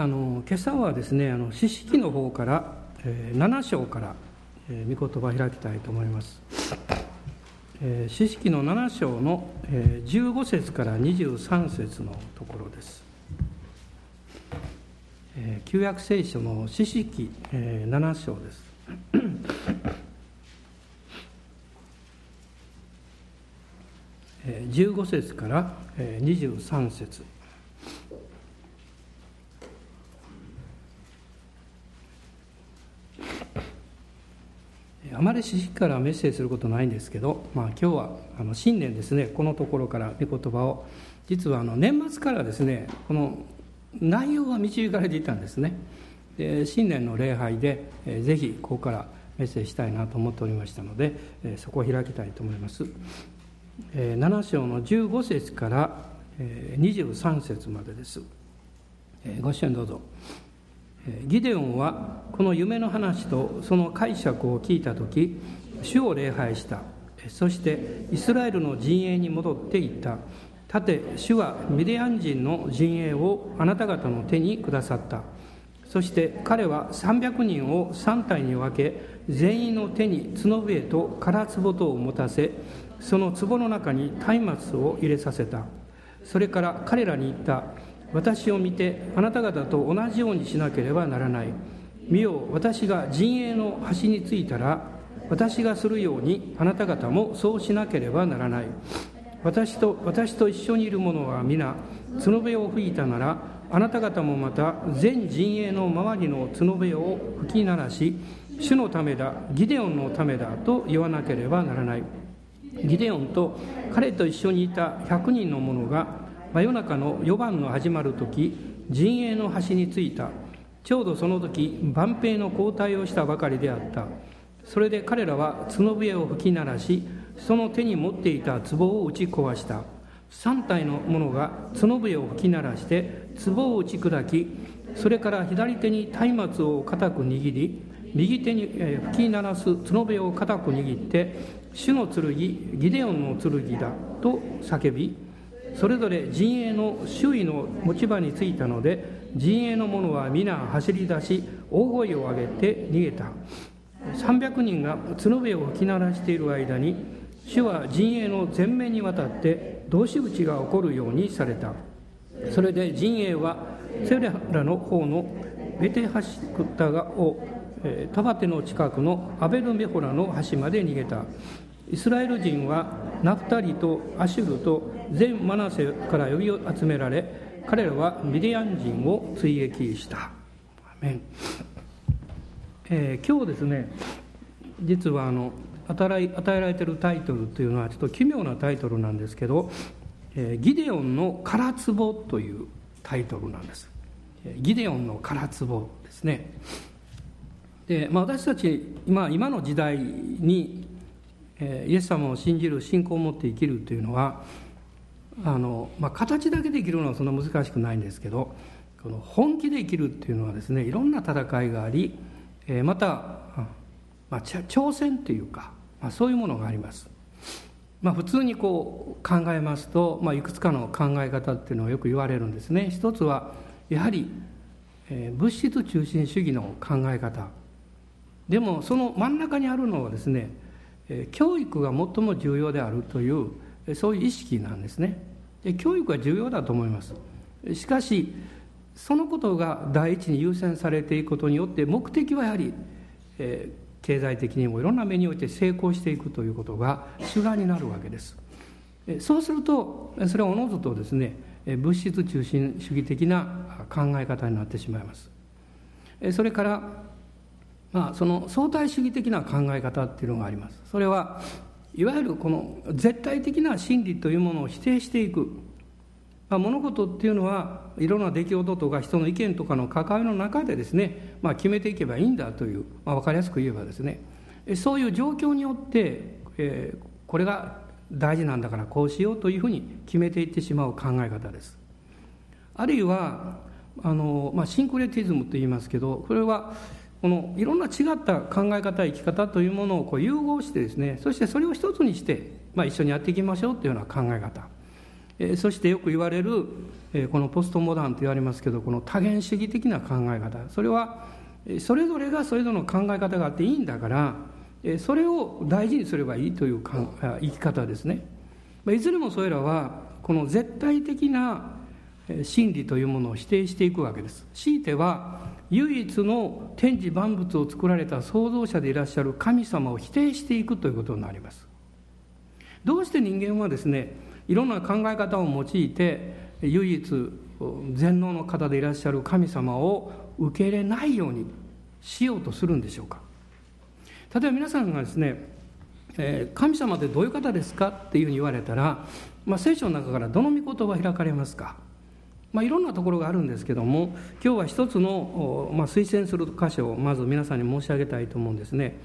あの今朝はですねあの四式の方から、えー、7章から、えー、御言葉を開きたいと思います、えー、四式の7章の、えー、15節から23節のところです、えー、旧約聖書の四式、えー、7章です。15節から23節。あまり知識からメッセージすることないんですけど、まあ、今日はあの新年ですねこのところから御言葉を。実はあの年末からですねこの内容が導かれていたんですね。で新年の礼拝で、えー、ぜひここからメッセージしたいなと思っておりましたので、えー、そこを開きたいと思います、えー、7章の15節から、えー、23節までです、えー、ご支援どうぞ。ギデオンはこの夢の話とその解釈を聞いた時主を礼拝した。そしてイスラエルの陣営に戻っていった。さて主はミディアン人の陣営をあなた方の手にくださった。そして彼は300人を3体に分け全員の手に角笛と空壺とを持たせその壺の中に松明を入れさせた。それから彼らに言った。私を見てあなた方と同じようにしなければならない。見よ私が陣営の端についたら私がするようにあなた方もそうしなければならない。私と私と一緒にいる者は皆角笛を吹いたならあなた方もまた全陣営の周りの角笛を吹き鳴らし主のためだギデオンのためだと言わなければならない。ギデオンと彼と一緒にいた100人の者が真夜中の夜番の始まる時陣営の端に着いた。ちょうどその時万兵の交代をしたばかりであった。それで彼らは角笛を吹き鳴らしその手に持っていた壺を打ち壊した。3体の者が角笛を吹き鳴らして壺を打ち砕きそれから左手に松明を固く握り右手に吹き鳴らす角笛を固く握って主の剣ギデオンの剣だと叫びそれぞれ陣営の周囲の持ち場に着いたので陣営の者は皆走り出し大声を上げて逃げた。300人が角笛を吹き鳴らしている間に主は陣営の前面にわたって同士討ちが起こるようにされた。それで陣営はセレラの方のベテハシクタガをタバテの近くのアベルメホラの端まで逃げた。イスラエル人はナフタリとアシュルと全マナセから呼び集められ彼らはミディアン人を追撃した。えー、今日ですね実はあの与え与えられてるタイトルというのはちょっと奇妙なタイトルなんですけど「えー、ギデオンの唐壺」というタイトルなんです。ギデオンの唐壺ですね。で、まあ、私たち今今の時代にえイエス様を信じる信仰を持って生きるというのはあの、まあ、形だけで生きるのはそんな難しくないんですけどこの本気で生きるっていうのはですねいろんな戦いがありまた、まあ、挑戦というか、まあ、そういうものがあります。まあ、普通にこう考えますと、まあ、いくつかの考え方っていうのはよく言われるんですね。一つはやはり、えー、物質中心主義の考え方。でもその真ん中にあるのはですね教育が最も重要であるというそういう意識なんですね。教育は重要だと思います。しかしそのことが第一に優先されていくことによって目的はやはり、えー、経済的にもいろんな目において成功していくということが主眼になるわけです。そうするとそれはおのずとですね物質中心主義的な考え方になってしまいます。それからまあ、その相対主義的な考え方っていうのがあります。それはいわゆるこの絶対的な真理というものを否定していく、まあ、物事っていうのはいろんな出来事とか人の意見とかの関わりの中でですね、まあ、決めていけばいいんだという、まあ、分かりやすく言えばですね。そういう状況によって、えー、これが大事なんだからこうしようというふうに決めていってしまう考え方です。あるいはあの、まあ、シンクレティズムと言いますけどこれはこのいろんな違った考え方生き方というものをこう融合してですねそしてそれを一つにして、まあ、一緒にやっていきましょうというような考え方。そしてよく言われるこのポストモダンと言われますけどこの多元主義的な考え方。それはそれぞれがそれぞれの考え方があっていいんだからそれを大事にすればいいという生き方ですね。いずれもそれらはこの絶対的な真理というものを否定していくわけです。強いては唯一の天地万物を作られた創造者でいらっしゃる神様を否定していくということになります。どうして人間はですねいろんな考え方を用いて唯一全能の方でいらっしゃる神様を受け入れないようにしようとするんでしょうか。例えば皆さんがですね、え、神様ってどういう方ですかっていうふうに言われたら、まあ、聖書の中からどの御言葉開かれますか？まあ、いろんなところがあるんですけども今日は一つの、まあ、推薦する箇所をまず皆さんに申し上げたいと思うんですね。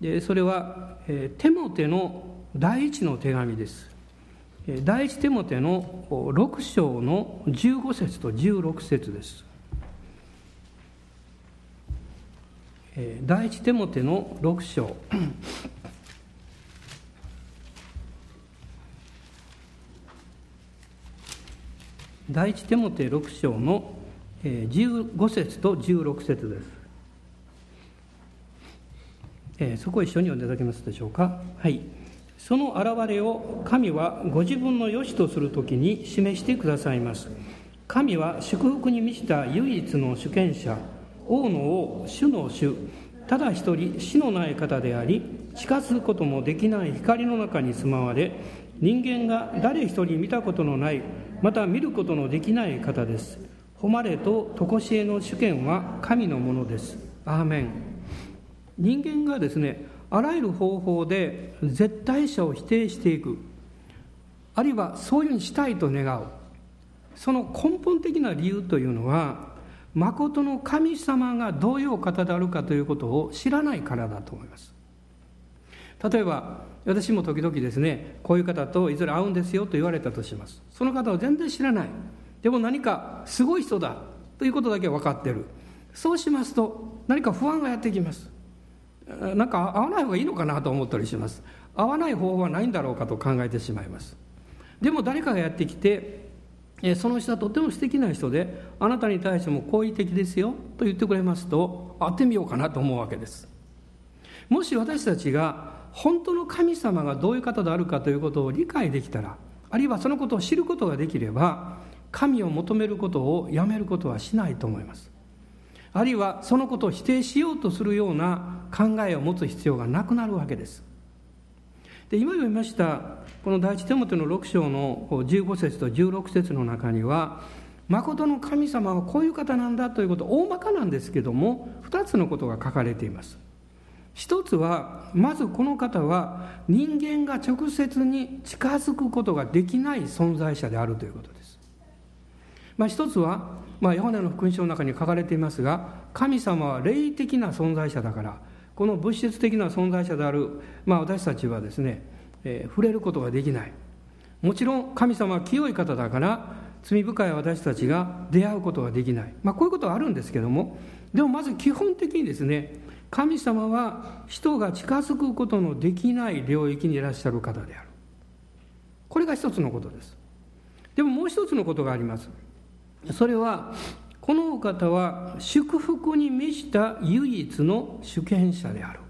でそれは、えー、テモテの第一の手紙です。第一テモテの6章の15節と16節です。第一テモテの6章。第一テモテ6章の15節と16節です、えー、そこを一緒に読んでいただけますでしょうか？はい。その現れを神はご自分の良しとするときに示してくださいます。神は祝福に満ちた唯一の主権者王の王主の主ただ一人死のない方であり近づくこともできない光の中に住まわれ人間が誰一人見たことのないまた見ることのできない方です。誉れと常しえの主権は神のものです。アーメン。人間がですねあらゆる方法で絶対者を否定していく。あるいはそういうふうにしたいと願う。その根本的な理由というのは誠の神様がどういうお方であるかということを知らないからだと思います。例えば私も時々ですねこういう方といずれ会うんですよと言われたとします。その方を全然知らない。でも何かすごい人だということだけ分かってる。そうしますと何か不安がやってきます。なんか会わない方がいいのかなと思ったりします。会わない方法はないんだろうかと考えてしまいます。でも誰かがやってきてその人はとても素敵な人であなたに対しても好意的ですよと言ってくれますと会ってみようかなと思うわけです。もし私たちが本当の神様がどういう方であるかということを理解できたらあるいはそのことを知ることができれば神を求めることをやめることはしないと思います。あるいはそのことを否定しようとするような考えを持つ必要がなくなるわけです。で今読みましたこの第一手元の6章の15節と16節の中には誠の神様はこういう方なんだということ大まかなんですけども2つのことが書かれています。一つはまずこの方は人間が直接に近づくことができない存在者であるということです、まあ、一つは、まあ、ヨハネの福音書の中に書かれていますが神様は霊的な存在者だからこの物質的な存在者である、まあ、私たちはですね、えー、触れることができない。もちろん神様は清い方だから罪深い私たちが出会うことができない、まあ、こういうことはあるんですけども。でもまず基本的にですね神様は人が近づくことのできない領域にいらっしゃる方である。これが一つのことです。でももう一つのことがあります。それはこのお方は祝福に満ちた唯一の主権者である。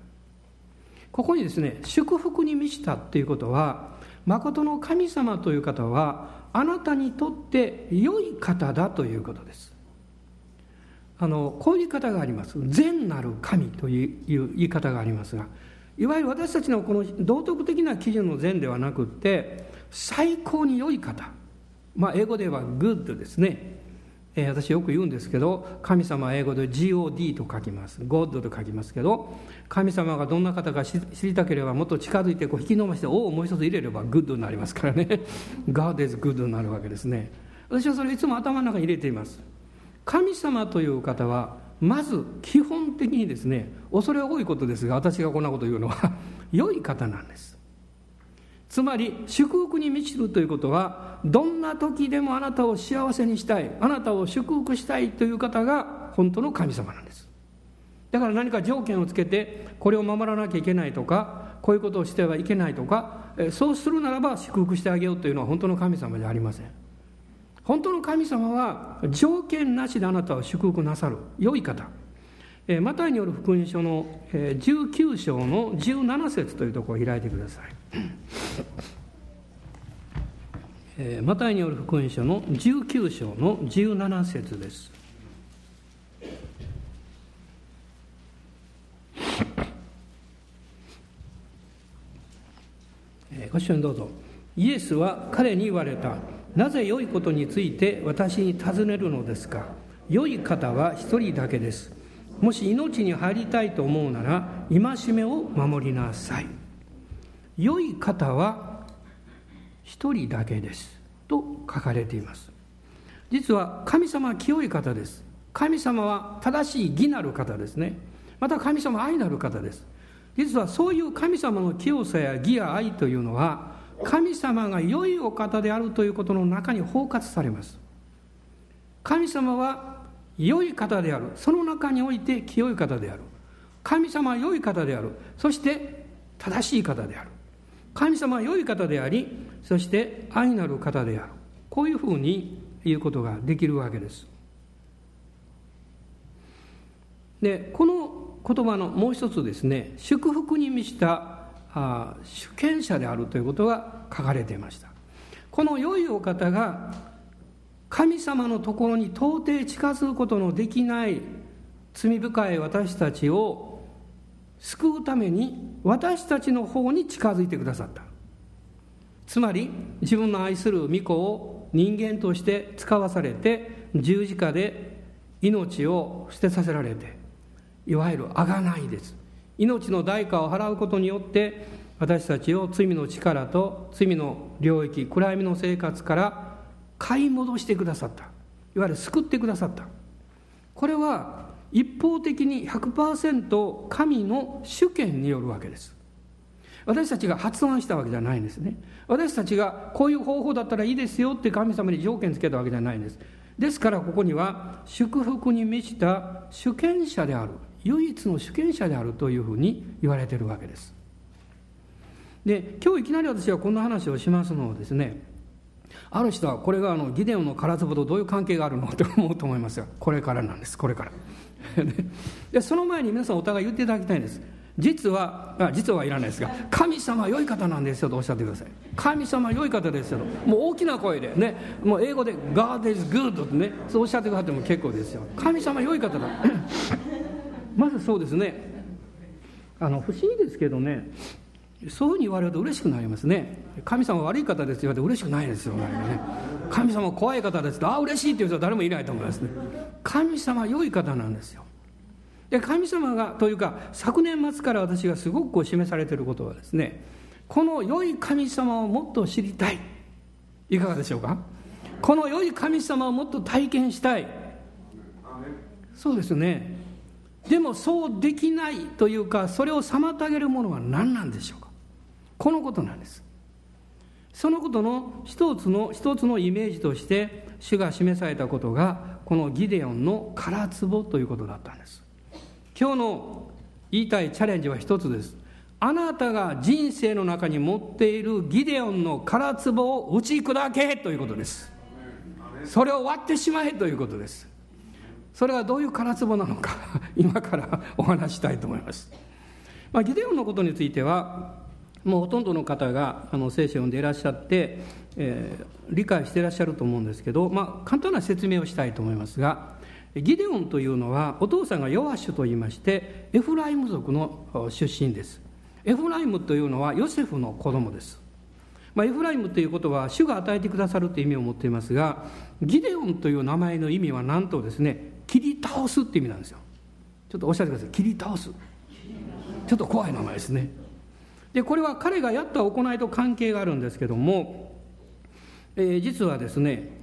ここにですね祝福に満ちたということは誠の神様という方はあなたにとって良い方だということです。あのこういう言い方があります。善なる神という言い方がありますがいわゆる私たちのこの道徳的な基準の善ではなくって最高に良い方。まあ英語では good ですね。えー、私よく言うんですけど神様は英語で God と書きます。God と書きますけど神様がどんな方か知りたければもっと近づいてこう引き伸ばして「おおもう一つ入れれば Good になりますからね。God is good になるわけですね。私はそれいつも頭の中に入れています。神様という方はまず基本的にですね恐れ多いことですが私がこんなこと言うのは 良い方なんです。つまり祝福に満ちるということはどんな時でもあなたを幸せにしたいあなたを祝福したいという方が本当の神様なんです。だから何か条件をつけてこれを守らなきゃいけないとかこういうことをしてはいけないとかそうするならば祝福してあげようというのは本当の神様じゃありません。本当の神様は条件なしであなたを祝福なさる良い方。マタイによる福音書の19章の17節というところを開いてください。マタイによる福音書の19章の17節です。ご一緒にどうぞ。イエスは彼に言われた。なぜ良いことについて私に尋ねるのですか。良い方は一人だけです。もし命に入りたいと思うなら戒めを守りなさい。良い方は一人だけです。と書かれています。実は神様は清い方です。神様は正しい義なる方ですね。また神様は愛なる方です。実はそういう神様の清さや義や愛というのは神様が良いお方であるということの中に包括されます。神様は良い方である。その中において清い方である。神様は良い方である。そして正しい方である。神様は良い方でありそして愛なる方である。こういうふうに言うことができるわけです。でこの言葉のもう一つですね祝福に満ちたあ主権者であるということが書かれていました。この良いお方が神様のところに到底近づくことのできない罪深い私たちを救うために私たちの方に近づいてくださった。つまり自分の愛する御子を人間として使わされて十字架で命を捨てさせられていわゆるあがないです。命の代価を払うことによって私たちを罪の力と罪の領域暗闇の生活から買い戻してくださった。いわゆる救ってくださった。これは一方的に100%神の主権によるわけです。私たちが発案したわけじゃないんですね。私たちがこういう方法だったらいいですよって神様に条件つけたわけじゃないんです。ですからここには祝福に満ちた主権者である唯一の主権者であるというふうに言われているわけです。で今日いきなり私はこんな話をしますのをですねある人はこれがあのギデオンの唐壺とどういう関係があるのって思うと思いますがこれからなんです。これから。でその前に皆さんお互い言っていただきたいんです。実はあ実はいらないですが神様は良い方なんですよとおっしゃってください。神様は良い方ですよと。もう大きな声でねもう英語で「God is good」ってねそうおっしゃってくださっても結構ですよ。神様は良い方だ。まずそうですね。あの不思議ですけどねそういうふうに言われると嬉しくなりますね。神様悪い方ですよって嬉しくないですよ。ね神様怖い方ですとああ嬉しいっていう人は誰もいないと思いますね。神様良い方なんですよ。で神様がというか昨年末から私がすごくこう示されていることはですねこの良い神様をもっと知りたい。いかがでしょうか？この良い神様をもっと体験したい。そうですね。でもそうできないというかそれを妨げるものは何なんでしょうか？このことなんです。そのことの一つの一つのイメージとして主が示されたことがこのギデオンの唐壺ということだったんです。今日の言いたいチャレンジは一つです。あなたが人生の中に持っているギデオンの唐壺を打ち砕けということです。それを割ってしまえということです。それはどういう唐壺なのか今からお話したいと思います、まあ、ギデオンのことについてはもうほとんどの方があの聖書を読んでいらっしゃって、えー、理解していらっしゃると思うんですけど、まあ、簡単な説明をしたいと思いますがギデオンというのはお父さんがヨアシュといいましてエフライム族の出身です。エフライムというのはヨセフの子供です、まあ、エフライムということは主が与えてくださるという意味を持っていますがギデオンという名前の意味はなんとですね切り倒すって意味なんですよ。ちょっとおっしゃってください。切り倒す。ちょっと怖い名前ですね。でこれは彼がやった行いと関係があるんですけども、えー、実はですね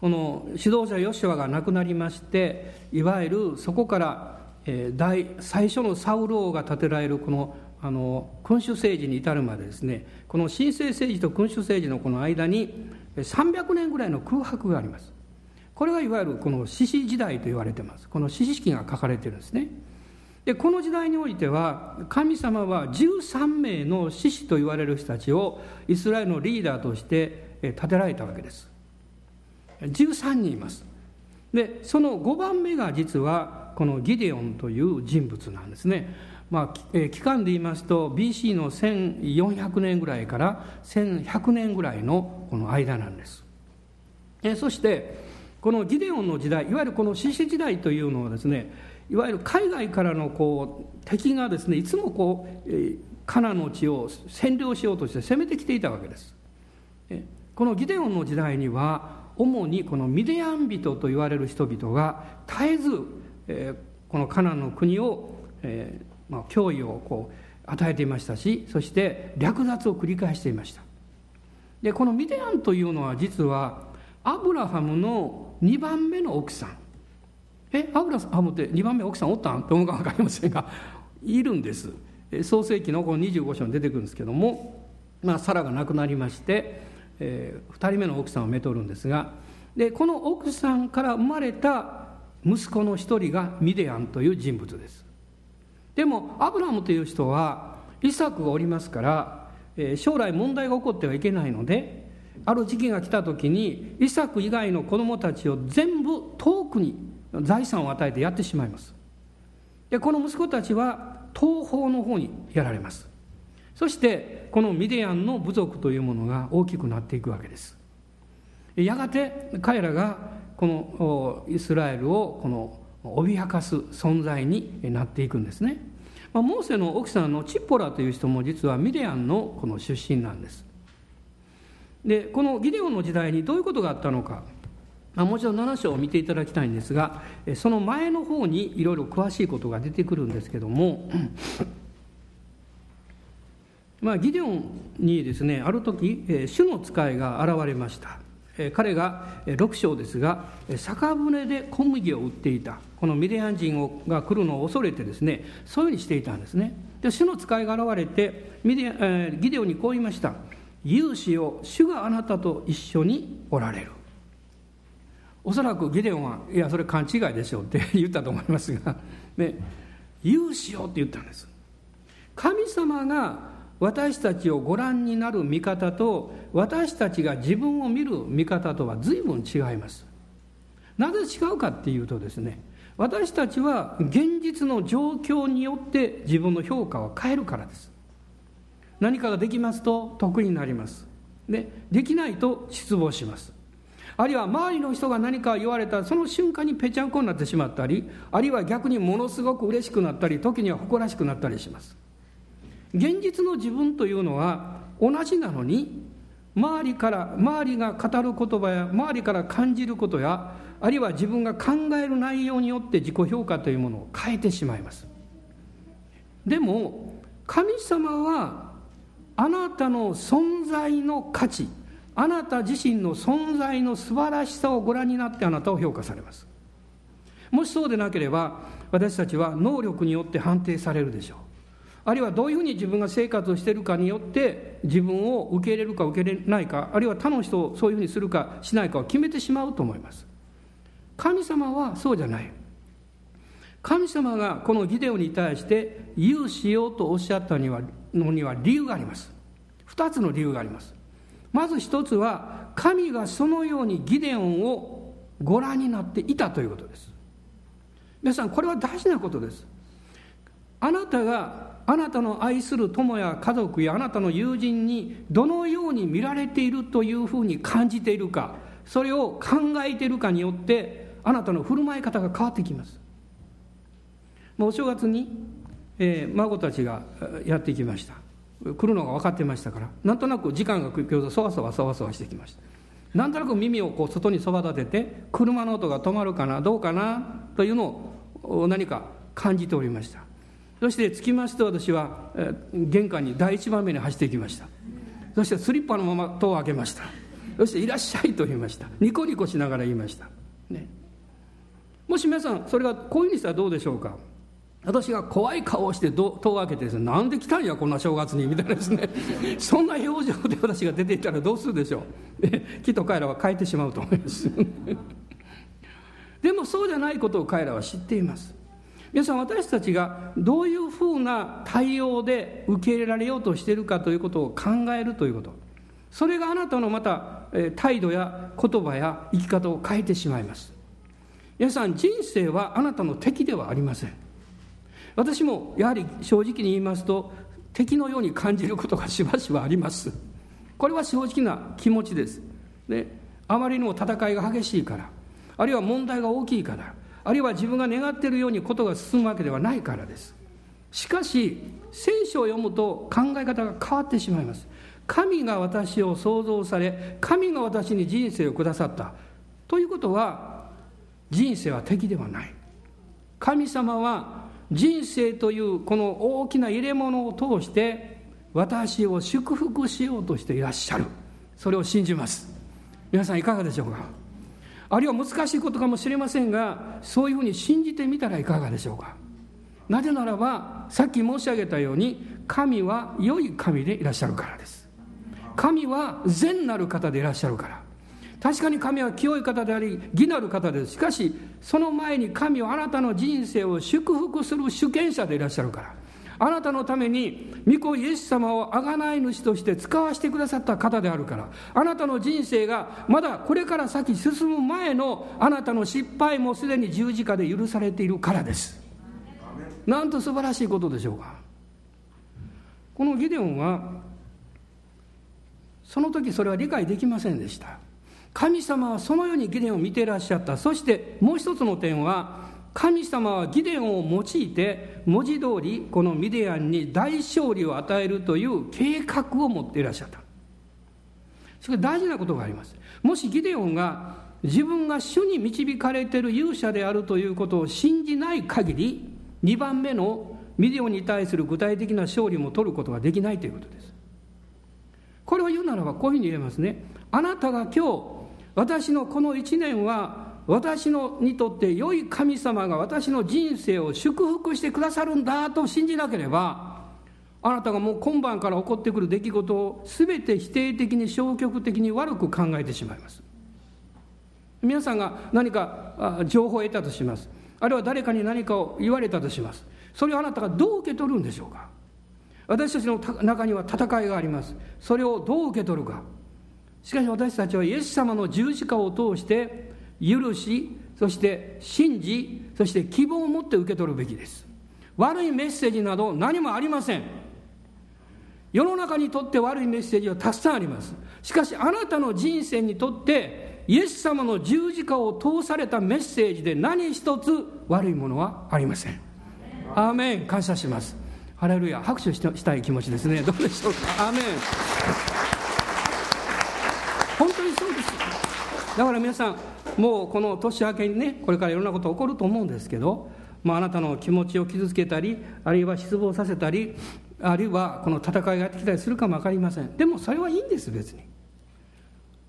この指導者ヨシュアが亡くなりましていわゆるそこから、えー、大最初のサウル王が建てられるこのあの君主政治に至るまでですねこの神聖政治と君主政治のこの間に300年ぐらいの空白があります。これがいわゆるこの獅子時代と言われてます。この獅子式が書かれてるんですね。でこの時代においては神様は13名の獅子と言われる人たちをイスラエルのリーダーとして立てられたわけです。13人います。でその5番目が実はこのギデオンという人物なんですね。まあ、え、期間で言いますと BC の1400年ぐらいから1100年ぐらいのこの間なんです、え、そしてこのギデオンの時代いわゆるこの獅子時代というのはですねいわゆる海外からのこう敵がですねいつもこう、カナの地を占領しようとして攻めてきていたわけです、このギデオンの時代には主にこのミディアン人と言われる人々が絶えず、このカナの国を、えーまあ、脅威をこう与えていましたしそして略奪を繰り返していました。でこのミディアンというのは実はアブラハムの2番目の奥さん。えアブラハムって2番目奥さんおったん？と思うか分かりませんが いるんです。創世紀のこの25章に出てくるんですけども、まあ、サラが亡くなりまして、えー、2人目の奥さんをめとるんですがでこの奥さんから生まれた息子の一人がミディアンという人物です。でもアブラムという人はイサクがおりますから、えー、将来問題が起こってはいけないのである時期が来た時にイサク以外の子供たちを全部遠くに財産を与えてやってしまいます。でこの息子たちは東方の方にやられます。そしてこのミディアンの部族というものが大きくなっていくわけです。やがて彼らがこのイスラエルをこの脅かす存在になっていくんですね、まあ、モーセの奥さんのチッポラという人も実はミディアンのこの出身なんです。でこのギデオンの時代にどういうことがあったのか。あもちろん7章を見ていただきたいんですがその前の方にいろいろ詳しいことが出てくるんですけども まあ、ギデオンにですねある時主の使いが現れました。彼が6章ですが酒舟で小麦を売っていた。このミディアン人が来るのを恐れてですねそういうふうにしていたんですね。で主の使いが現れてミディギデオンにこう言いました「勇士を主があなたと一緒におられる」おそらくギデオンはいやそれ勘違いでしょうって 言ったと思いますが、ね、勇士ようって言ったんです。神様が私たちをご覧になる見方と私たちが自分を見る見方とは随分違います。なぜ違うかっていうとですね私たちは現実の状況によって自分の評価を変えるからです。何かができますと得になります。でできないと失望します。あるいは周りの人が何か言われたその瞬間にぺちゃんこになってしまったりあるいは逆にものすごく嬉しくなったり時には誇らしくなったりします。現実の自分というのは同じなのに周りから周りが語る言葉や周りから感じることやあるいは自分が考える内容によって自己評価というものを変えてしまいます。でも神様はあなたの存在の価値あなた自身の存在の素晴らしさをご覧になってあなたを評価されます。もしそうでなければ私たちは能力によって判定されるでしょう。あるいはどういうふうに自分が生活をしているかによって自分を受け入れるか受け入れないかあるいは他の人をそういうふうにするかしないかを決めてしまうと思います。神様はそうじゃない。神様がこのギデオに対して「有しよう」とおっしゃったのには理由があります。2つの理由があります。まず一つは神がそのようにギデオンをご覧になっていたということです。皆さんこれは大事なことです。あなたがあなたの愛する友や家族やあなたの友人にどのように見られているというふうに感じているかそれを考えているかによってあなたの振る舞い方が変わってきます。もうお正月に、えー、孫たちがやってきました。来るのが分かってましたからなんとなく時間が来るとそわそわそわそわしてきました。なんとなく耳をこう外にそば立てて車の音が止まるかなどうかなというのを何か感じておりました。そして着きまして私は玄関に第一番目に走っていきました。そしてスリッパのまま戸を開けました。そして「いらっしゃい」と言いました。ニコニコしながら言いました、ね、もし皆さんそれがこういうふうにしたらどうでしょうか。私が怖い顔をして戸を開けてですねなんで来たんやこんな正月にみたいなですね。そんな表情で私が出ていたらどうするでしょう、きっと彼らは変えてしまうと思います。でもそうじゃないことを彼らは知っています。皆さん私たちがどういうふうな対応で受け入れられようとしているかということを考えるということ。それがあなたのまた態度や言葉や生き方を変えてしまいます。皆さん人生はあなたの敵ではありません。私もやはり正直に言いますと敵のように感じることがしばしばあります。これは正直な気持ちです。であまりにも戦いが激しいからあるいは問題が大きいからあるいは自分が願っているようにことが進むわけではないからです。しかし聖書を読むと考え方が変わってしまいます。神が私を創造され神が私に人生をくださった。ということは人生は敵ではない。神様は人生というこの大きな入れ物を通して私を祝福しようとしていらっしゃる。それを信じます。皆さんいかがでしょうか？あるいは難しいことかもしれませんがそういうふうに信じてみたらいかがでしょうか？なぜならばさっき申し上げたように神は良い神でいらっしゃるからです。神は善なる方でいらっしゃるから。確かに神は清い方であり義なる方です。しかしその前に神はあなたの人生を祝福する主権者でいらっしゃるから。あなたのために御子イエス様を贖い主として使わせてくださった方であるから。あなたの人生がまだこれから先進む前のあなたの失敗もすでに十字架で許されているからです。なんと素晴らしいことでしょうか。このギデオンはその時それは理解できませんでした。神様はそのようにギデオンを見ていらっしゃった。そしてもう一つの点は神様はギデオンを用いて文字通りこのミディアンに大勝利を与えるという計画を持っていらっしゃった。それ大事なことがあります。もしギデオンが自分が主に導かれている勇者であるということを信じない限り2番目のミディアンに対する具体的な勝利も取ることができないということです。これを言うならばこういうふうに言えますね。あなたが今日私のこの1年は私のにとって良い神様が私の人生を祝福してくださるんだと信じなければあなたがもう今晩から起こってくる出来事を全て否定的に消極的に悪く考えてしまいます。皆さんが何か情報を得たとします。あるいは誰かに何かを言われたとします。それをあなたがどう受け取るんでしょうか。私たちの中には戦いがあります。それをどう受け取るか。しかし私たちはイエス様の十字架を通して許しそして信じそして希望を持って受け取るべきです。悪いメッセージなど何もありません。世の中にとって悪いメッセージはたくさんあります。しかしあなたの人生にとってイエス様の十字架を通されたメッセージで何一つ悪いものはありません。アーメン。感謝します。ハレルヤ。拍手したい気持ちですね。どうでしょうか。アーメン本当にそうですだから皆さんもうこの年明けにねこれからいろんなこと起こると思うんですけど、まあ、あなたの気持ちを傷つけたりあるいは失望させたりあるいはこの戦いがやってきたりするかも分かりません。でもそれはいいんです別に。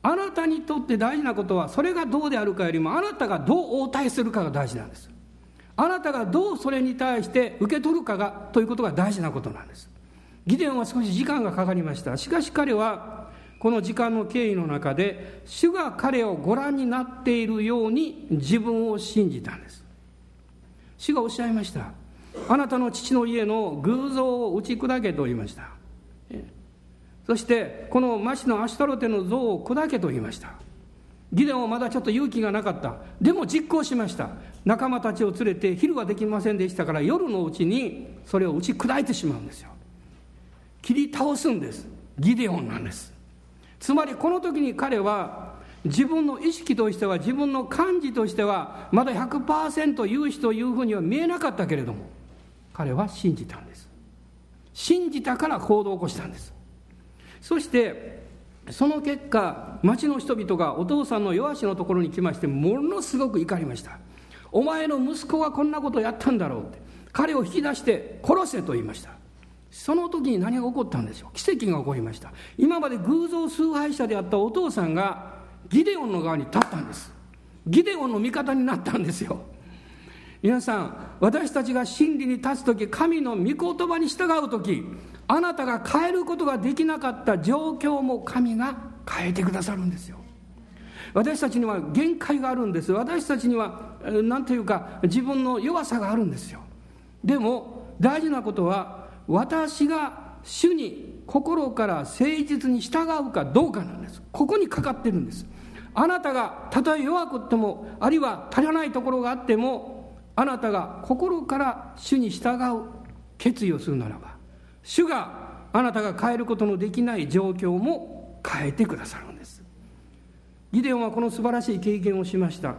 あなたにとって大事なことはそれがどうであるかよりもあなたがどう応対するかが大事なんです。あなたがどうそれに対して受け取るかがということが大事なことなんです。ギデオンは少し時間がかかりました。しかし彼はこの時間の経緯の中で主が彼をご覧になっているように自分を信じたんです。主がおっしゃいました。あなたの父の家の偶像を打ち砕けと言いました。そしてこの町のアシュタロテの像を砕けと言いました。ギデオンはまだちょっと勇気がなかった。でも実行しました。仲間たちを連れて昼はできませんでしたから夜のうちにそれを打ち砕いてしまうんですよ。切り倒すんです。ギデオンなんです。つまりこの時に彼は自分の意識としては自分の感じとしてはまだ100%有志というふうには見えなかったけれども彼は信じたんです。信じたから行動を起こしたんです。そしてその結果町の人々がお父さんの弱しのところに来ましてものすごく怒りました。お前の息子はこんなことをやったんだろうって彼を引き出して殺せと言いました。その時に何が起こったんでしょう？奇跡が起こりました。今まで偶像崇拝者であったお父さんがギデオンの側に立ったんです。ギデオンの味方になったんですよ。皆さん私たちが真理に立つ時神の御言葉に従う時あなたが変えることができなかった状況も神が変えてくださるんですよ。私たちには限界があるんです。私たちには何というか自分の弱さがあるんですよ。でも大事なことは私が主に心から誠実に従うかどうかなんです。ここにかかってるんです。あなたがたとえ弱くってもあるいは足らないところがあってもあなたが心から主に従う決意をするならば主があなたが変えることのできない状況も変えてくださるんです。ギデオンはこの素晴らしい経験をしました、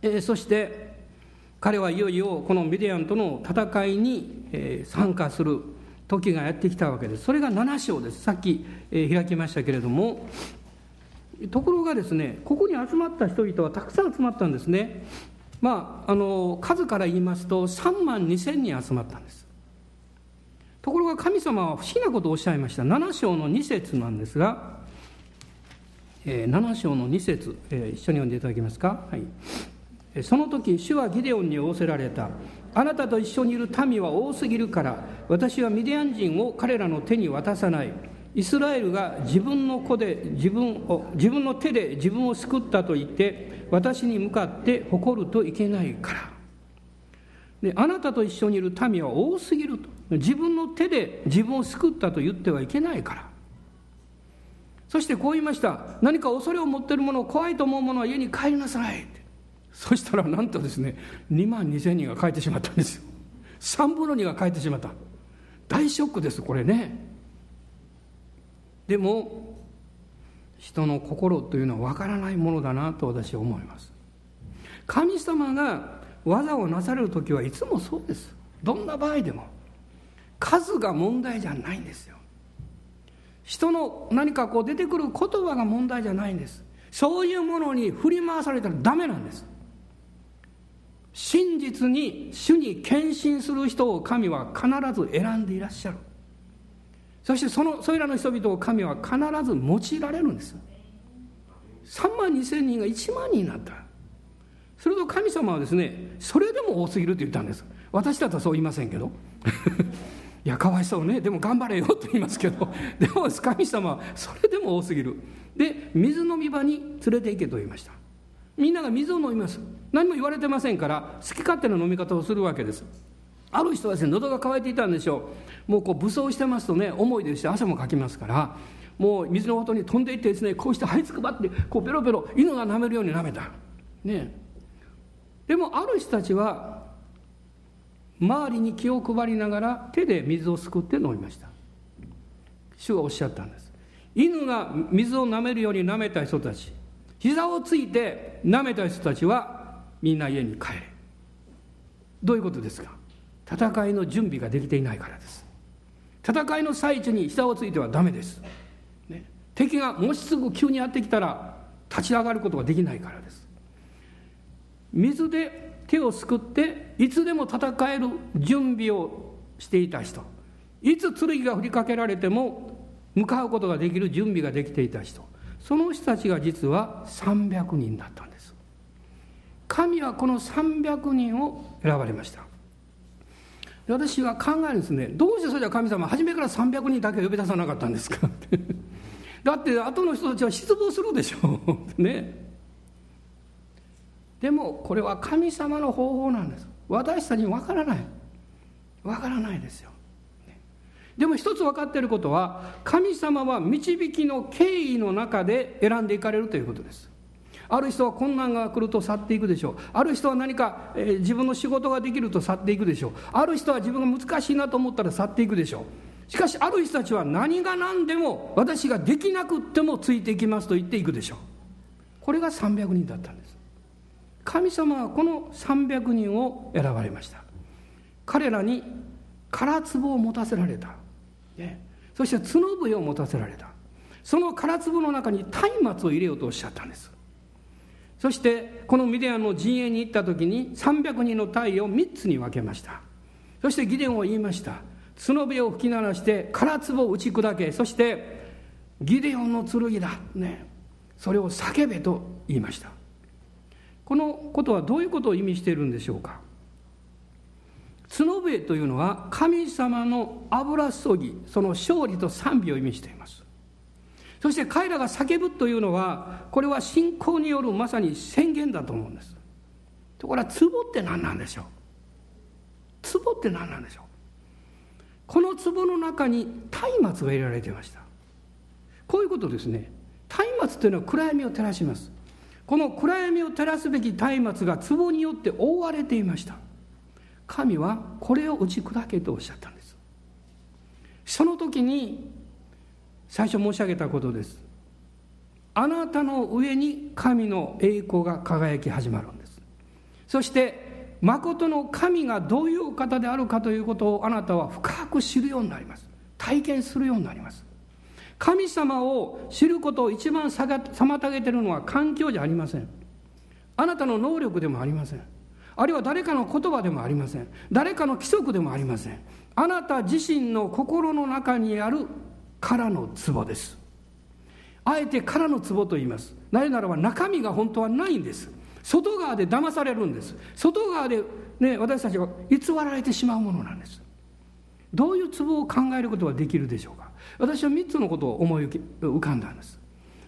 えー、そして彼はいよいよこのミディアンとの戦いに、え、参加する時がやってきたわけです。それが7章です。さっき、え、開きましたけれどもところがですねここに集まった人々はたくさん集まったんですね。まああの数から言いますと3万2千人集まったんです。ところが神様は不思議なことをおっしゃいました。7章の2節なんですが、え、7章の2節、え、一緒に読んでいただけますか、はい、その時主はギデオンに仰せられた。あなたと一緒にいる民は多すぎるから私はミディアン人を彼らの手に渡さない。イスラエルが自分の子で自分を自分の手で自分を救ったと言って私に向かって誇るといけないから。であなたと一緒にいる民は多すぎると。自分の手で自分を救ったと言ってはいけないから。そしてこう言いました。何か恐れを持っているもの怖いと思うものは家に帰りなさいそしたらなんとですね2万2千人が帰ってしまったんですよ。3分の2が帰ってしまった。大ショックですこれね。でも人の心というのは分からないものだなと私は思います。神様が技をなされる時はいつもそうです。どんな場合でも。数が問題じゃないんですよ。人の何かこう出てくる言葉が問題じゃないんです。そういうものに振り回されたらダメなんです。真実に主に献身する人を神は必ず選んでいらっしゃる。そしてそのそれらの人々を神は必ず用いられるんです。3万2千人が1万人になった。すると神様はですねそれでも多すぎると言ったんです。私だとそう言いませんけど。いやかわいそうね。でも頑張れよと言いますけど。でも神様はそれでも多すぎる。で水飲み場に連れて行けと言いました。みんなが水を飲みます。何も言われてませんから好き勝手な飲み方をするわけです。ある人はですね喉が渇いていたんでしょう。もうこう武装してますとね重いですし汗もかきますからもう水の音に飛んでいってですねこうして這いつくばってこうペロペロ犬が舐めるように舐めた。ね。でもある人たちは周りに気を配りながら手で水をすくって飲みました。主がおっしゃったんです。犬が水を舐めるように舐めた人たち。膝をついて舐めた人たちはみんな家に帰れ。どういうことですか？戦いの準備ができていないからです。戦いの最中に膝をついてはダメです、ね、敵がもしすぐ急にやってきたら立ち上がることができないからです。水で手をすくっていつでも戦える準備をしていた人。いつ剣が振りかけられても向かうことができる準備ができていた人。その人たちが実は300人だったんです。神はこの300人を選ばれました。私は考えるんですね。どうしてそれじゃ神様初めから300人だけ呼び出さなかったんですか？っ てだって後の人たちは失望するでしょう。ね。でもこれは神様の方法なんです。私たちにわからない。わからないですよ。でも一つ分かっていることは神様は導きの経緯の中で選んでいかれるということです。ある人は困難が来ると去っていくでしょう。ある人は何か、えー、自分の仕事ができると去っていくでしょう。ある人は自分が難しいなと思ったら去っていくでしょう。しかしある人たちは何が何でも私ができなくってもついていきますと言っていくでしょう。これが300人だったんです。神様はこの300人を選ばれました。彼らに空壺を持たせられた、ね、そして角笛を持たせられた。その空壺の中に松明を入れようとおっしゃったんです。そしてこのミディアンの陣営に行った時に300人の隊を3つに分けました。そしてギデオンは言いました。角笛を吹き鳴らして唐壺を打ち砕けそしてギデオンの剣だ。ね。それを叫べと言いました。このことはどういうことを意味しているんでしょうか。角笛というのは神様の油注ぎその勝利と賛美を意味しています。そして彼らが叫ぶというのはこれは信仰によるまさに宣言だと思うんです。ところが壺って何なんでしょう？壺って何なんでしょう？この壺の中に松明が入れられていました。こういうことですね。松明というのは暗闇を照らします。この暗闇を照らすべき松明が壺によって覆われていました。神はこれを打ち砕けとおっしゃったんです。その時に最初申し上げたことです。あなたの上に神の栄光が輝き始まるんです。そして誠の神がどういう方であるかということをあなたは深く知るようになります。体験するようになります。神様を知ることを一番妨げてるのは環境じゃありません。あなたの能力でもありません。あるいは誰かの言葉でもありません。誰かの規則でもありません。あなた自身の心の中にある殻の壺です。あえて殻の壺と言います。なぜならば中身が本当はないんです。外側で騙されるんです。外側で、ね、私たちが偽られてしまうものなんです。どういう壺を考えることができるでしょうか。私は3つのことを思い浮かんだんです。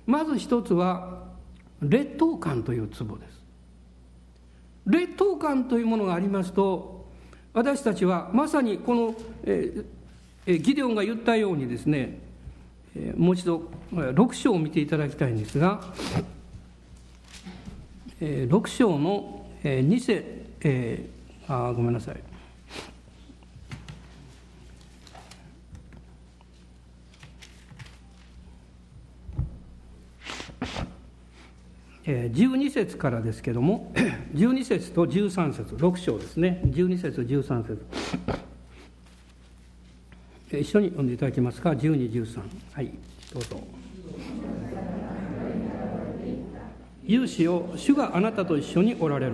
まず一つは劣等感という壺です。劣等感というものがありますと私たちはまさにこの、えー、ギデオンが言ったようにですね、えー、もう一度6章を見ていただきたいんですが、えー、6章の、えー、2節、えー、あごめんなさい。12節からですけども 12節と13節6章ですね。12節13節。一緒に読んでいただけますか？1213はいどうぞ。勇士を主があなたと一緒におられる。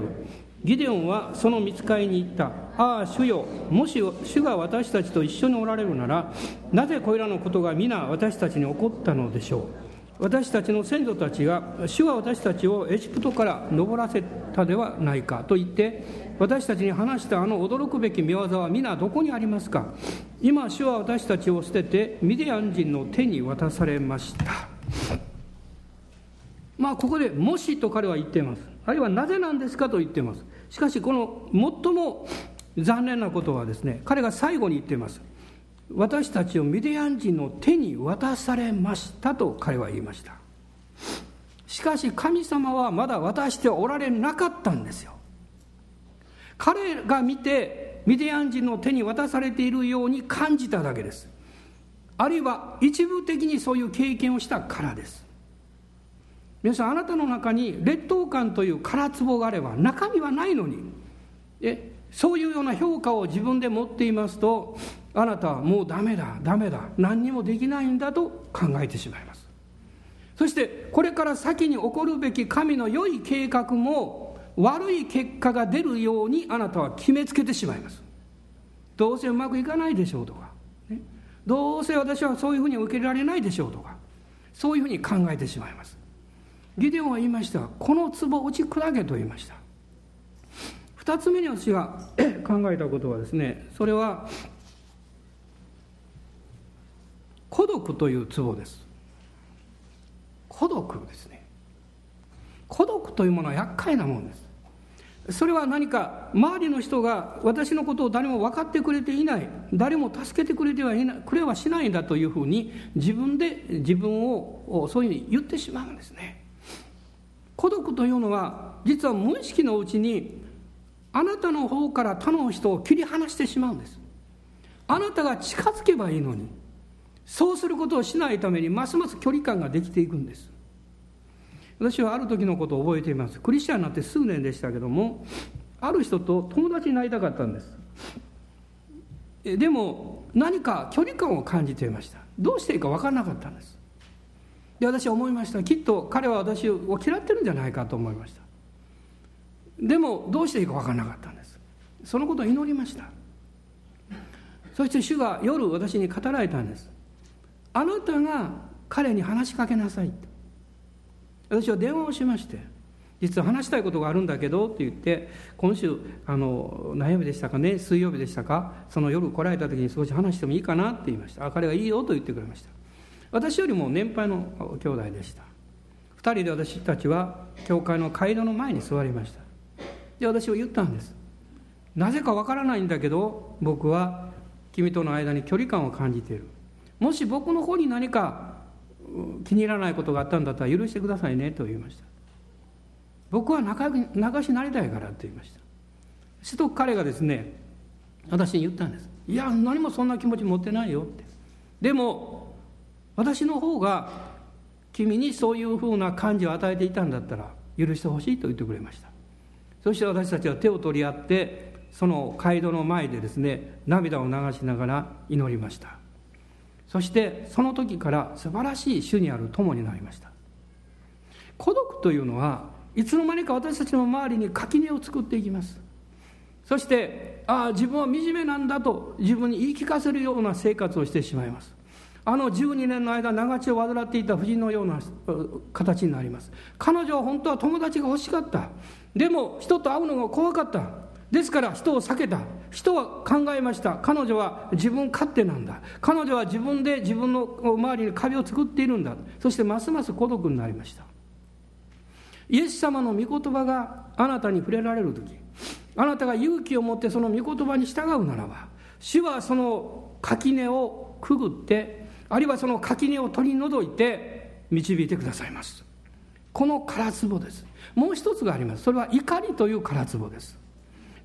ギデオンはその見つかりに言った。ああ主よ。もし主が私たちと一緒におられるならなぜこれらのことが皆私たちに起こったのでしょう？私たちの先祖たちが主は私たちをエジプトから登らせたではないかと言って私たちに話したあの驚くべき見業は皆どこにありますか？今主は私たちを捨ててミディアン人の手に渡されました。まあここで「もし」と彼は言っています。あるいは「なぜなんですか?」と言っています。しかしこの最も残念なことはですね彼が最後に言っています。私たちをミディアン人の手に渡されましたと彼は言いました。しかし神様はまだ渡しておられなかったんですよ。彼が見てミディアン人の手に渡されているように感じただけです。あるいは一部的にそういう経験をしたからです。皆さんあなたの中に劣等感という空壺があれば中身はないのに。えそういうような評価を自分で持っていますとあなたはもうダメだダメだ何にもできないんだと考えてしまいます。そしてこれから先に起こるべき神の良い計画も悪い結果が出るようにあなたは決めつけてしまいます。どうせうまくいかないでしょうとか、ね、どうせ私はそういうふうに受け入れられないでしょうとかそういうふうに考えてしまいます。ギデオンは言いました。この壺を打ち砕けと言いました。2つ目に私が考えたことはですねそれは孤独という壺です。孤独ですね。孤独というものは厄介なものです。それは何か周りの人が私のことを誰も分かってくれていない誰も助けてくれてはいなくれはしないんだというふうに自分で自分をそういうふうに言ってしまうんですね。孤独というのは実は無意識のうちにあなたの方から他の人を切り離してしまうんです。あなたが近づけばいいのにそうすることをしないためにますます距離感ができていくんです。私はある時のことを覚えています。クリスチャンになって数年でしたけどもある人と友達になりたかったんです。でも何か距離感を感じていました。どうしていいか分からなかったんです。で私は思いました。きっと彼は私を嫌ってるんじゃないかと思いました。でもどうしていいか分からなかったんです。そのことを祈りました。そして主が夜私に語られたんです。あなたが彼に話しかけなさい私は電話をしまして実は話したいことがあるんだけどって言って今週あの悩みでしたかね水曜日でしたかその夜来られた時に少し話してもいいかなって言いました。あ彼がいいよと言ってくれました。私よりも年配の兄弟でした。2人で私たちは教会の街道の前に座りました。で私は言ったんです。なぜかわからないんだけど僕は君との間に距離感を感じている。もし僕の方に何か気に入らないことがあったんだったら許してくださいねと言いました。僕は仲良く仲しになりたいからと言いました。すると彼がですね私に言ったんです。いや何もそんな気持ち持ってないよって。でも私の方が君にそういうふうな感じを与えていたんだったら許してほしいと言ってくれました。そして私たちは手を取り合ってその街道の前でですね涙を流しながら祈りました。そしてその時から素晴らしい主にある友になりました。孤独というのはいつの間にか私たちの周りに垣根を作っていきます。そしてああ自分は惨めなんだと自分に言い聞かせるような生活をしてしまいます。あの12年の間長血を患っていた夫人のような形になります。彼女は本当は友達が欲しかった。でも人と会うのが怖かった。ですから人を避けた。人は考えました。彼女は自分勝手なんだ。彼女は自分で自分の周りに壁を作っているんだ。そしてますます孤独になりました。イエス様の御言葉があなたに触れられる時あなたが勇気を持ってその御言葉に従うならば主はその垣根をくぐってあるいはその垣根を取り除いて導いてくださいます。この唐壺です。もう一つがあります。それは怒りという唐壺です。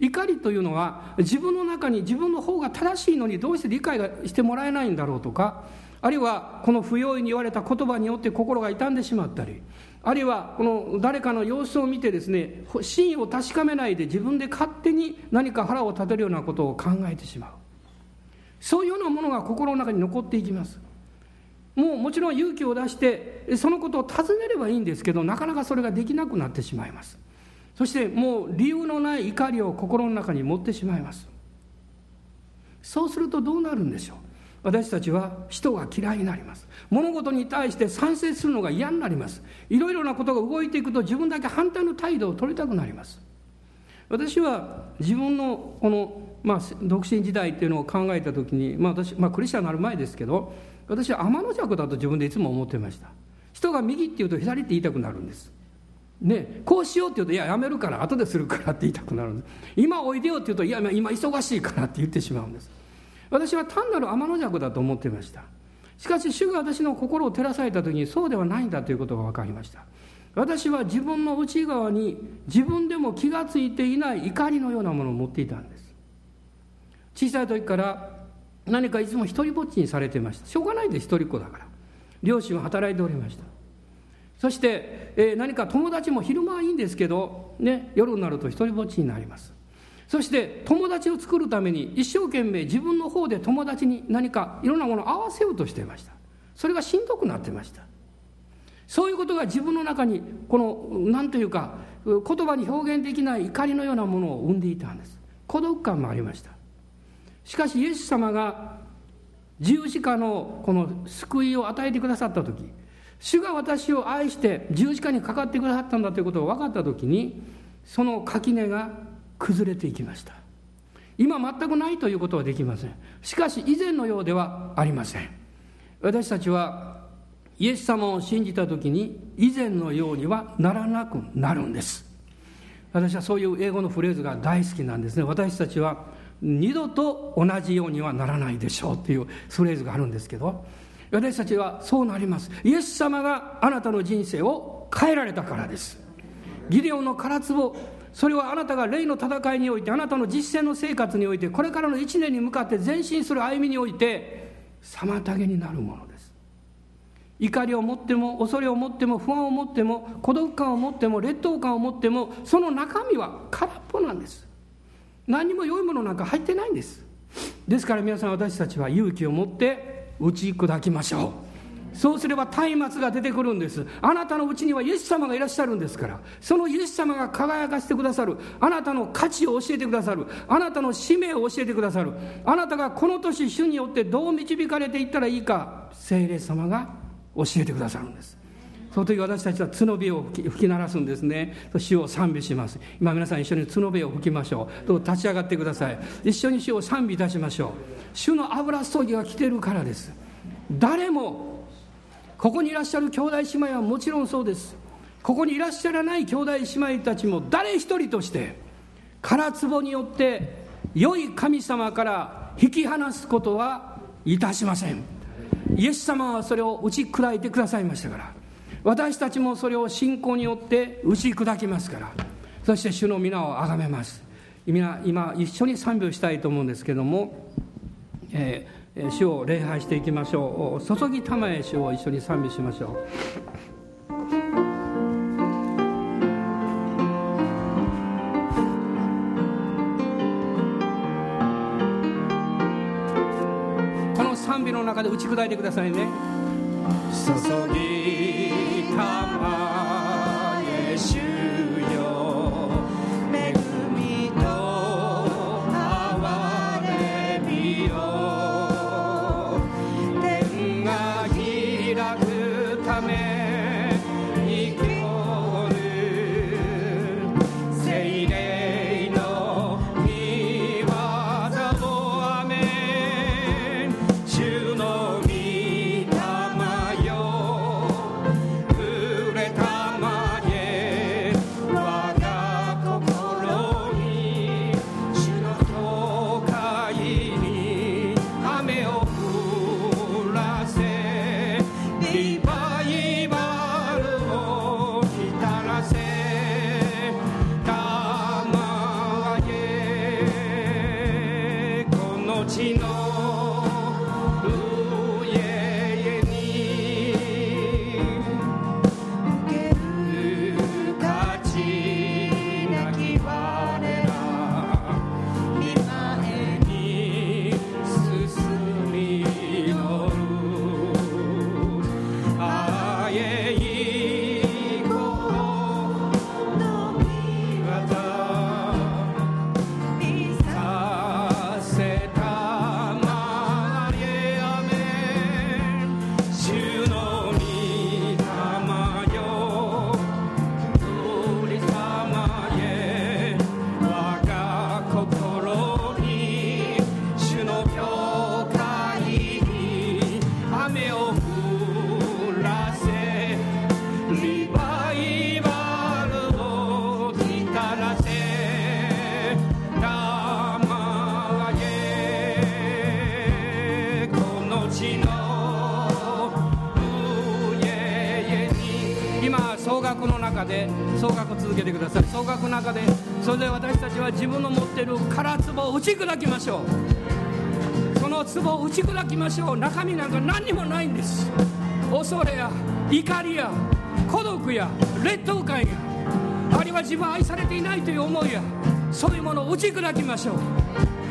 怒りというのは自分の中に自分の方が正しいのにどうして理解がしてもらえないんだろうとかあるいはこの不用意に言われた言葉によって心が傷んでしまったりあるいはこの誰かの様子を見てですね真意を確かめないで自分で勝手に何か腹を立てるようなことを考えてしまう。そういうようなものが心の中に残っていきます。もうもちろん勇気を出してそのことを尋ねればいいんですけどなかなかそれができなくなってしまいます。そしてもう理由のない怒りを心の中に持ってしまいます。そうするとどうなるんでしょう？私たちは人が嫌いになります。物事に対して賛成するのが嫌になります。いろいろなことが動いていくと自分だけ反対の態度を取りたくなります。私は自分のこの、まあ、独身時代っていうのを考えた時に、まあ私まあ、クリスチャンになる前ですけど私は天の弱だと自分でいつも思ってました。人が右って言うと左って言いたくなるんです。ね、こうしようって言うと「いややめるから後でするから」って言いたくなるんです。今おいでよって言うと「いや今忙しいから」って言ってしまうんです。私は単なる天の弱だと思っていました。しかし主が私の心を照らされた時にそうではないんだということが分かりました。私は自分の内側に自分でも気が付いていない怒りのようなものを持っていたんです。小さい時から何かいつも一りぼっちにされてました。しょうがないです。一人っ子だから。両親は働いておりました。そして、えー、何か友達も昼間はいいんですけど、ね、夜になると一りぼっちになります。そして友達を作るために一生懸命自分の方で友達に何かいろんなものを合わせようとしていました。それがしんどくなってました。そういうことが自分の中にこの何というか言葉に表現できない怒りのようなものを生んでいたんです。孤独感もありました。しかしイエス様が十字架のこの救いを与えてくださった時主が私を愛して十字架にかかってくださったんだということが分かった時にその垣根が崩れていきました。今全くないということはできません。しかし以前のようではありません。私たちはイエス様を信じた時に以前のようにはならなくなるんです。私はそういう英語のフレーズが大好きなんですね。私たちは二度と同じようにはならないでしょうっていうフレーズがあるんですけど私たちはそうなります。イエス様があなたの人生を変えられたからです。ギデオンの唐壺それはあなたが霊の戦いにおいてあなたの実践の生活においてこれからの1年に向かって前進する歩みにおいて妨げになるものです。怒りを持っても恐れを持っても不安を持っても孤独感を持っても劣等感を持ってもその中身は空っぽなんです。何にも良いものなんか入ってないんです。ですから皆さん私たちは勇気を持って打ち砕きましょう。そうすれば松明が出てくるんです。あなたのうちにはイエス様がいらっしゃるんですから。そのイエス様が輝かせてくださる。あなたの価値を教えてくださる。あなたの使命を教えてくださる。あなたがこの年主によってどう導かれていったらいいか聖霊様が教えてくださるんです。その時私たちは角火を吹き鳴らすんですね。主を賛美します。今皆さん一緒に角火を吹きましょう。どう立ち上がってください。一緒に主を賛美いたしましょう。主の油注ぎが来てるからです。誰もここにいらっしゃる兄弟姉妹はもちろんそうです。ここにいらっしゃらない兄弟姉妹たちも誰一人として空壺によって良い神様から引き離すことはいたしません。イエス様はそれを打ち砕いてくださいましたから。私たちもそれを信仰によって打ち砕きますから。そして主の皆をあがめます。今今一緒に賛美をしたいと思うんですけども、えー、主を礼拝していきましょう。注ぎたまえ主を一緒に賛美しましょう。この賛美の中で打ち砕いてくださいね。注ぎたま総額続けてください。総額の中でそれで私たちは自分の持っている空壺を打ち砕きましょう。その壺を打ち砕きましょう。中身なんか何にもないんです。恐れや怒りや孤独や劣等感やあるいは自分愛されていないという思いやそういうものを打ち砕きましょう。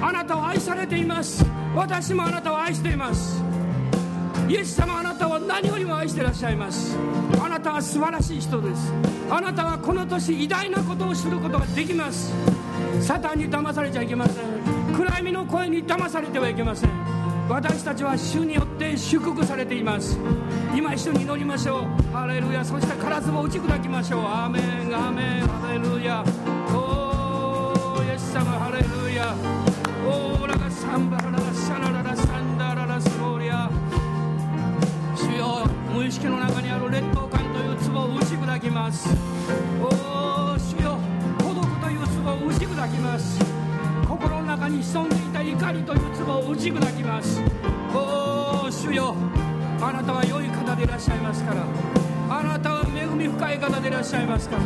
あなたは愛されています。私もあなたを愛しています。イエス様あなたは何よりも愛してらっしゃいます。あなたは素晴らしい人です。あなたはこの年偉大なことをすることができます。サタンに騙されちゃいけません。暗闇の声に騙されてはいけません。私たちは主によって祝福されています。今一緒に祈りましょう。ハレルヤ。そして空壺を打ち砕きましょう。アーメン。アーメン。ハレルヤ。おーイエス様ハレルヤ。オーラがサンバララシャララ無意識の中にある劣等感という壺を打ち砕きます。おお主よ孤独という壺を打ち砕きます。心の中に潜んでいた怒りという壺を打ち砕きます。おお主よあなたは良い方でいらっしゃいますから。あなたは恵み深い方でいらっしゃいますから。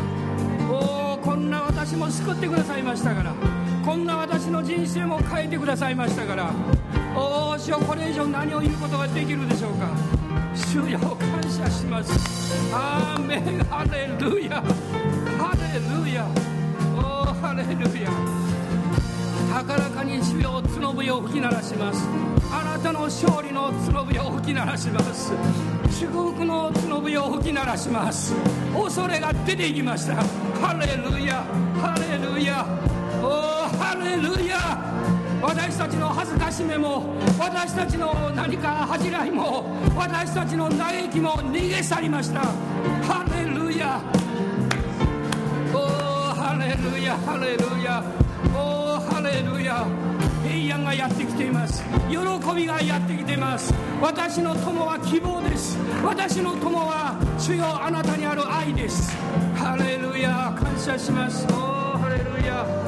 おおこんな私も救ってくださいましたから。こんな私の人生も変えてくださいましたから。おお主よこれ以上何を言うことができるでしょうか。主よ感謝します。アーメン。ハレルヤ。ハレルヤ。おーハレルヤ。高らかに主よ角笛を吹き鳴らします。あなたの勝利の角笛を吹き鳴らします。祝福の角笛を吹き鳴らします。恐れが出ていきました。ハレルヤ。ハレルヤ。おーハレルヤ。私たちの恥ずかしめも私たちの何か恥じらいも私たちの嘆きも逃げ去りました。ハレルヤ。おおハレルヤハレルヤおおハレルヤ平安がやってきています。喜びがやってきています。私の友は希望です。私の友は主よあなたにある愛です。ハレルヤ。感謝します。おおハレルヤ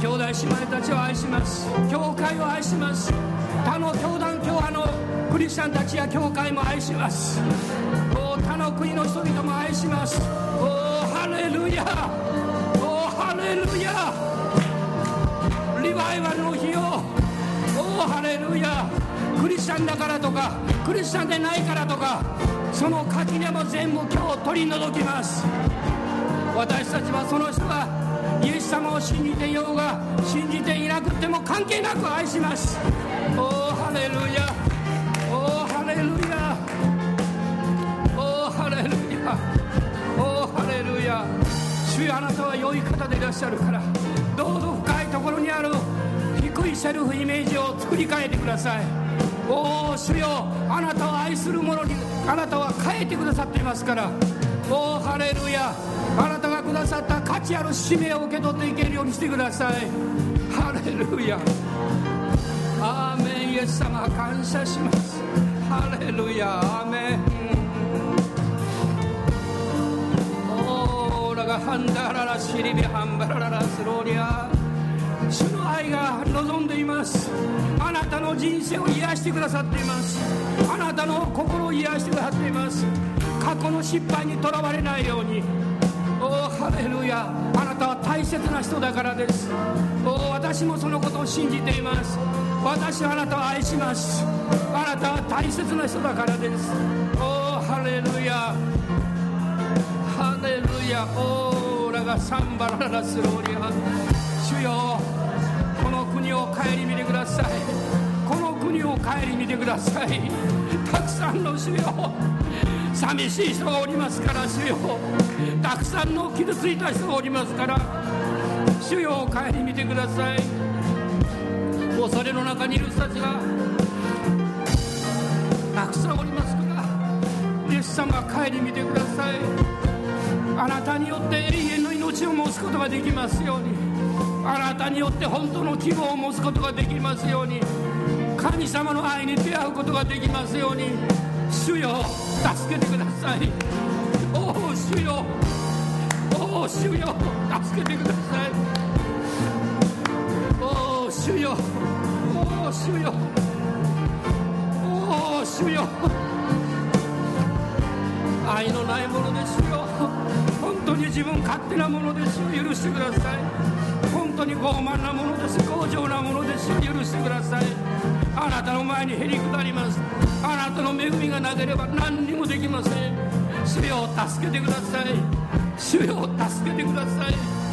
兄弟姉妹たちを愛します。教会を愛します。他の教団教派のクリスチャンたちや教会も愛します。他の国の人々も愛します。おおハレルヤ。おおハレルヤ。リバイバルの日をおハレルヤ。クリスチャンだからとかクリスチャンでないからとかその垣根も全部今日取り除きます。私たちはその人がイエス様を信じていようが信じていなくても関係なく愛します。おおハレルヤ。おおハレルヤ。おおハレルヤ。おおハレルヤ。主よあなたは良い方でいらっしゃるからどうぞ深いところにある低いセルフイメージを作り変えてください。おお主よあなたを愛する者にあなたは変えてくださっていますから。おおハレルヤ。あなたがくださった価値ある使命を受け取っていけるようにしてください。ハレルヤ。アーメン。イエス様感謝します。ハレルヤ。アーメン。オーラがハンダララシリビハンバラララスローリア。主の愛が望んでいます。あなたの人生を癒してくださっています。あなたの心を癒してくださっています。過去の失敗にとらわれないように。おおハレルヤ。あなたは大切な人だからです。おお私もそのことを信じています。私はあなたを愛します。あなたは大切な人だからです。おおハレルヤ。ハレルヤ。オーラがサンバララスローリア。主よこの国を顧みてください。この国を顧みてください。たくさんの主よ。寂しい人がおりますから主よ。たくさんの傷ついた人がおりますから主よ顧みてください。恐れの中にいる人たちがたくさんおりますからイエス様顧みてください。あなたによって永遠の命を持つことができますようにあなたによって本当の希望を持つことができますように神様の愛に出会うことができますように主よ。助けてください。おお主よ。おお主よ。助けてください。おお主よ。おお主よ。おお主よ。愛のないものですよ。本当に自分勝手なものですよ。許してください。本当に傲慢なものです。強情なものですよ。許してください。なたの前にへりくだります。あなたの恵みがなければ何にもできません。主よ助けてください。主よ助けてください。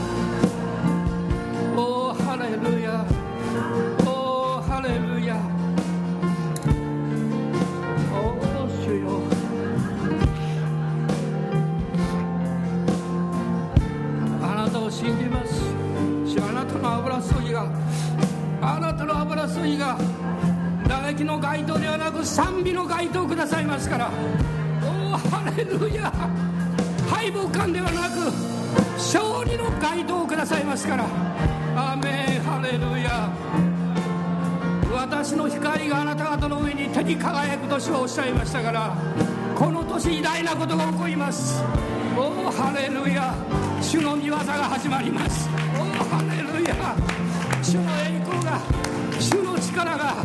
きの街灯ではなく賛美の街灯をくださいますから。おおハレルヤ。敗北感ではなく勝利の街灯をくださいますから。アメンハレルヤ。私の光があなた方の上に手に輝くと主はおっしゃいましたからこの年偉大なことが起こります。おおハレルヤ。主の御業が始まります。おおハレルヤ。主の栄光が主の力が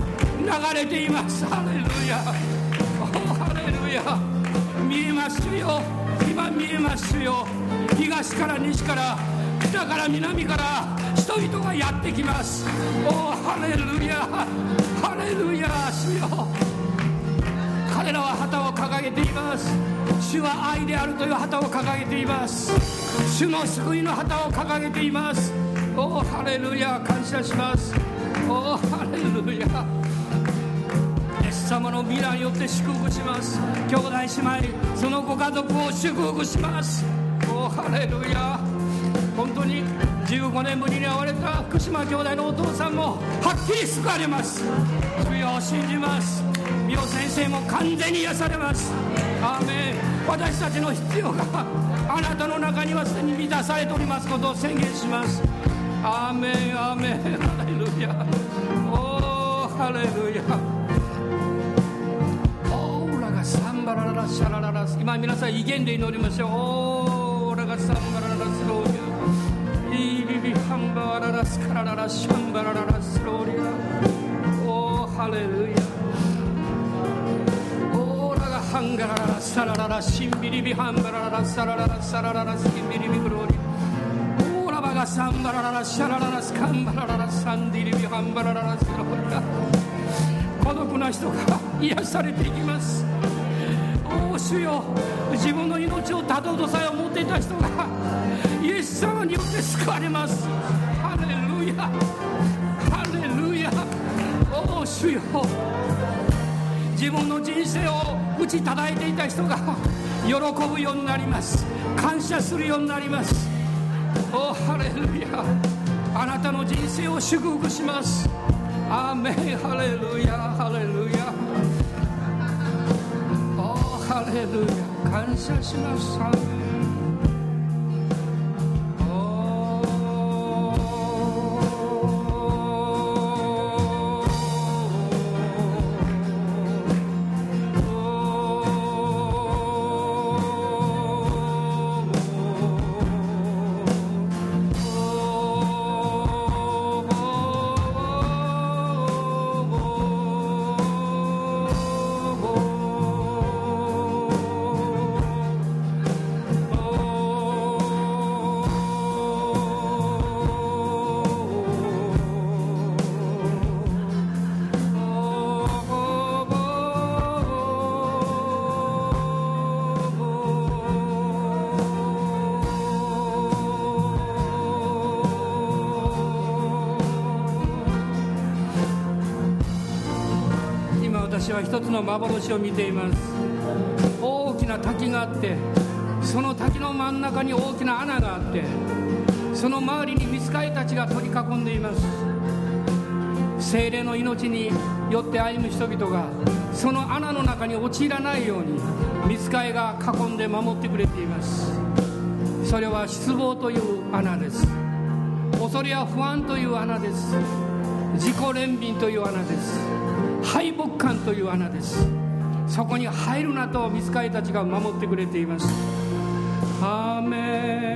流れています。ハレルヤハレルヤ見えますよ。今見えますよ。東から西から北から南から人々がやってきます。おおハレルヤハレルヤ主よ。彼らは旗を掲げています。主は愛であるという旗を掲げています。主の救いの旗を掲げています。おおハレルヤ感謝します。おおハレルヤ様の皆によって祝福します。兄弟姉妹そのご家族を祝福します。おハレルヤ。本当に15年ぶりに会われた福島兄弟のお父さんもはっきり救われます。主よを信じます。美容先生も完全に癒されます。アーメン。私たちの必要があなたの中にはすでに満たされておりますことを宣言します。アーメンアーメン。ハレルヤ。おーハレルヤ。バラララシャラララ今皆さん威厳で祈りましょう。オーラがサンバラララスローヤイビビハンバララスカラララシャンバラララスローリア。おーハレルヤ。オーラがハンガラララサラララシンビリビハンバラララサラララサラララスキンビリビグローリオーラバがサンバラララシャラララスカンバラララサンディリビハンバラララスローリア。孤独な人が癒されていきます。主よ自分の命を絶とうとさえ思っていた人がイエス様によって救われます。ハレルヤハレルヤ。おお主よ自分の人生を打ち叩いていた人が喜ぶようになります。感謝するようになります。おハレルヤ。あなたの人生を祝福します。アーメンハレルヤハレルヤ。ハレルヤ感謝しは一つの幻を見ています。大きな滝があってその滝の真ん中に大きな穴があってその周りに見つかりたちが取り囲んでいます。精霊の命によって歩む人々がその穴の中に陥らないように見つかりが囲んで守ってくれています。それは失望という穴です。恐れや不安という穴です。自己憐憫という穴です。敗北感という穴です。そこに入るなと見つかりたちが守ってくれています。アーメン。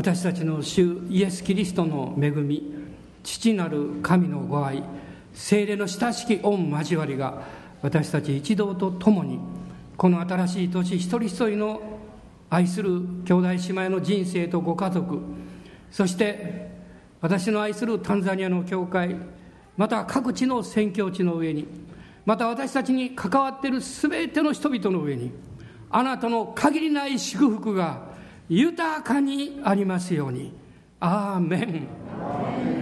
私たちの主イエス・キリストの恵み父なる神のご愛精霊の親しき御交わりが私たち一同と共にこの新しい年一人一人の愛する兄弟姉妹の人生とご家族そして私の愛するタンザニアの教会また各地の宣教地の上にまた私たちに関わっている全ての人々の上にあなたの限りない祝福が豊かにありますように。アーメン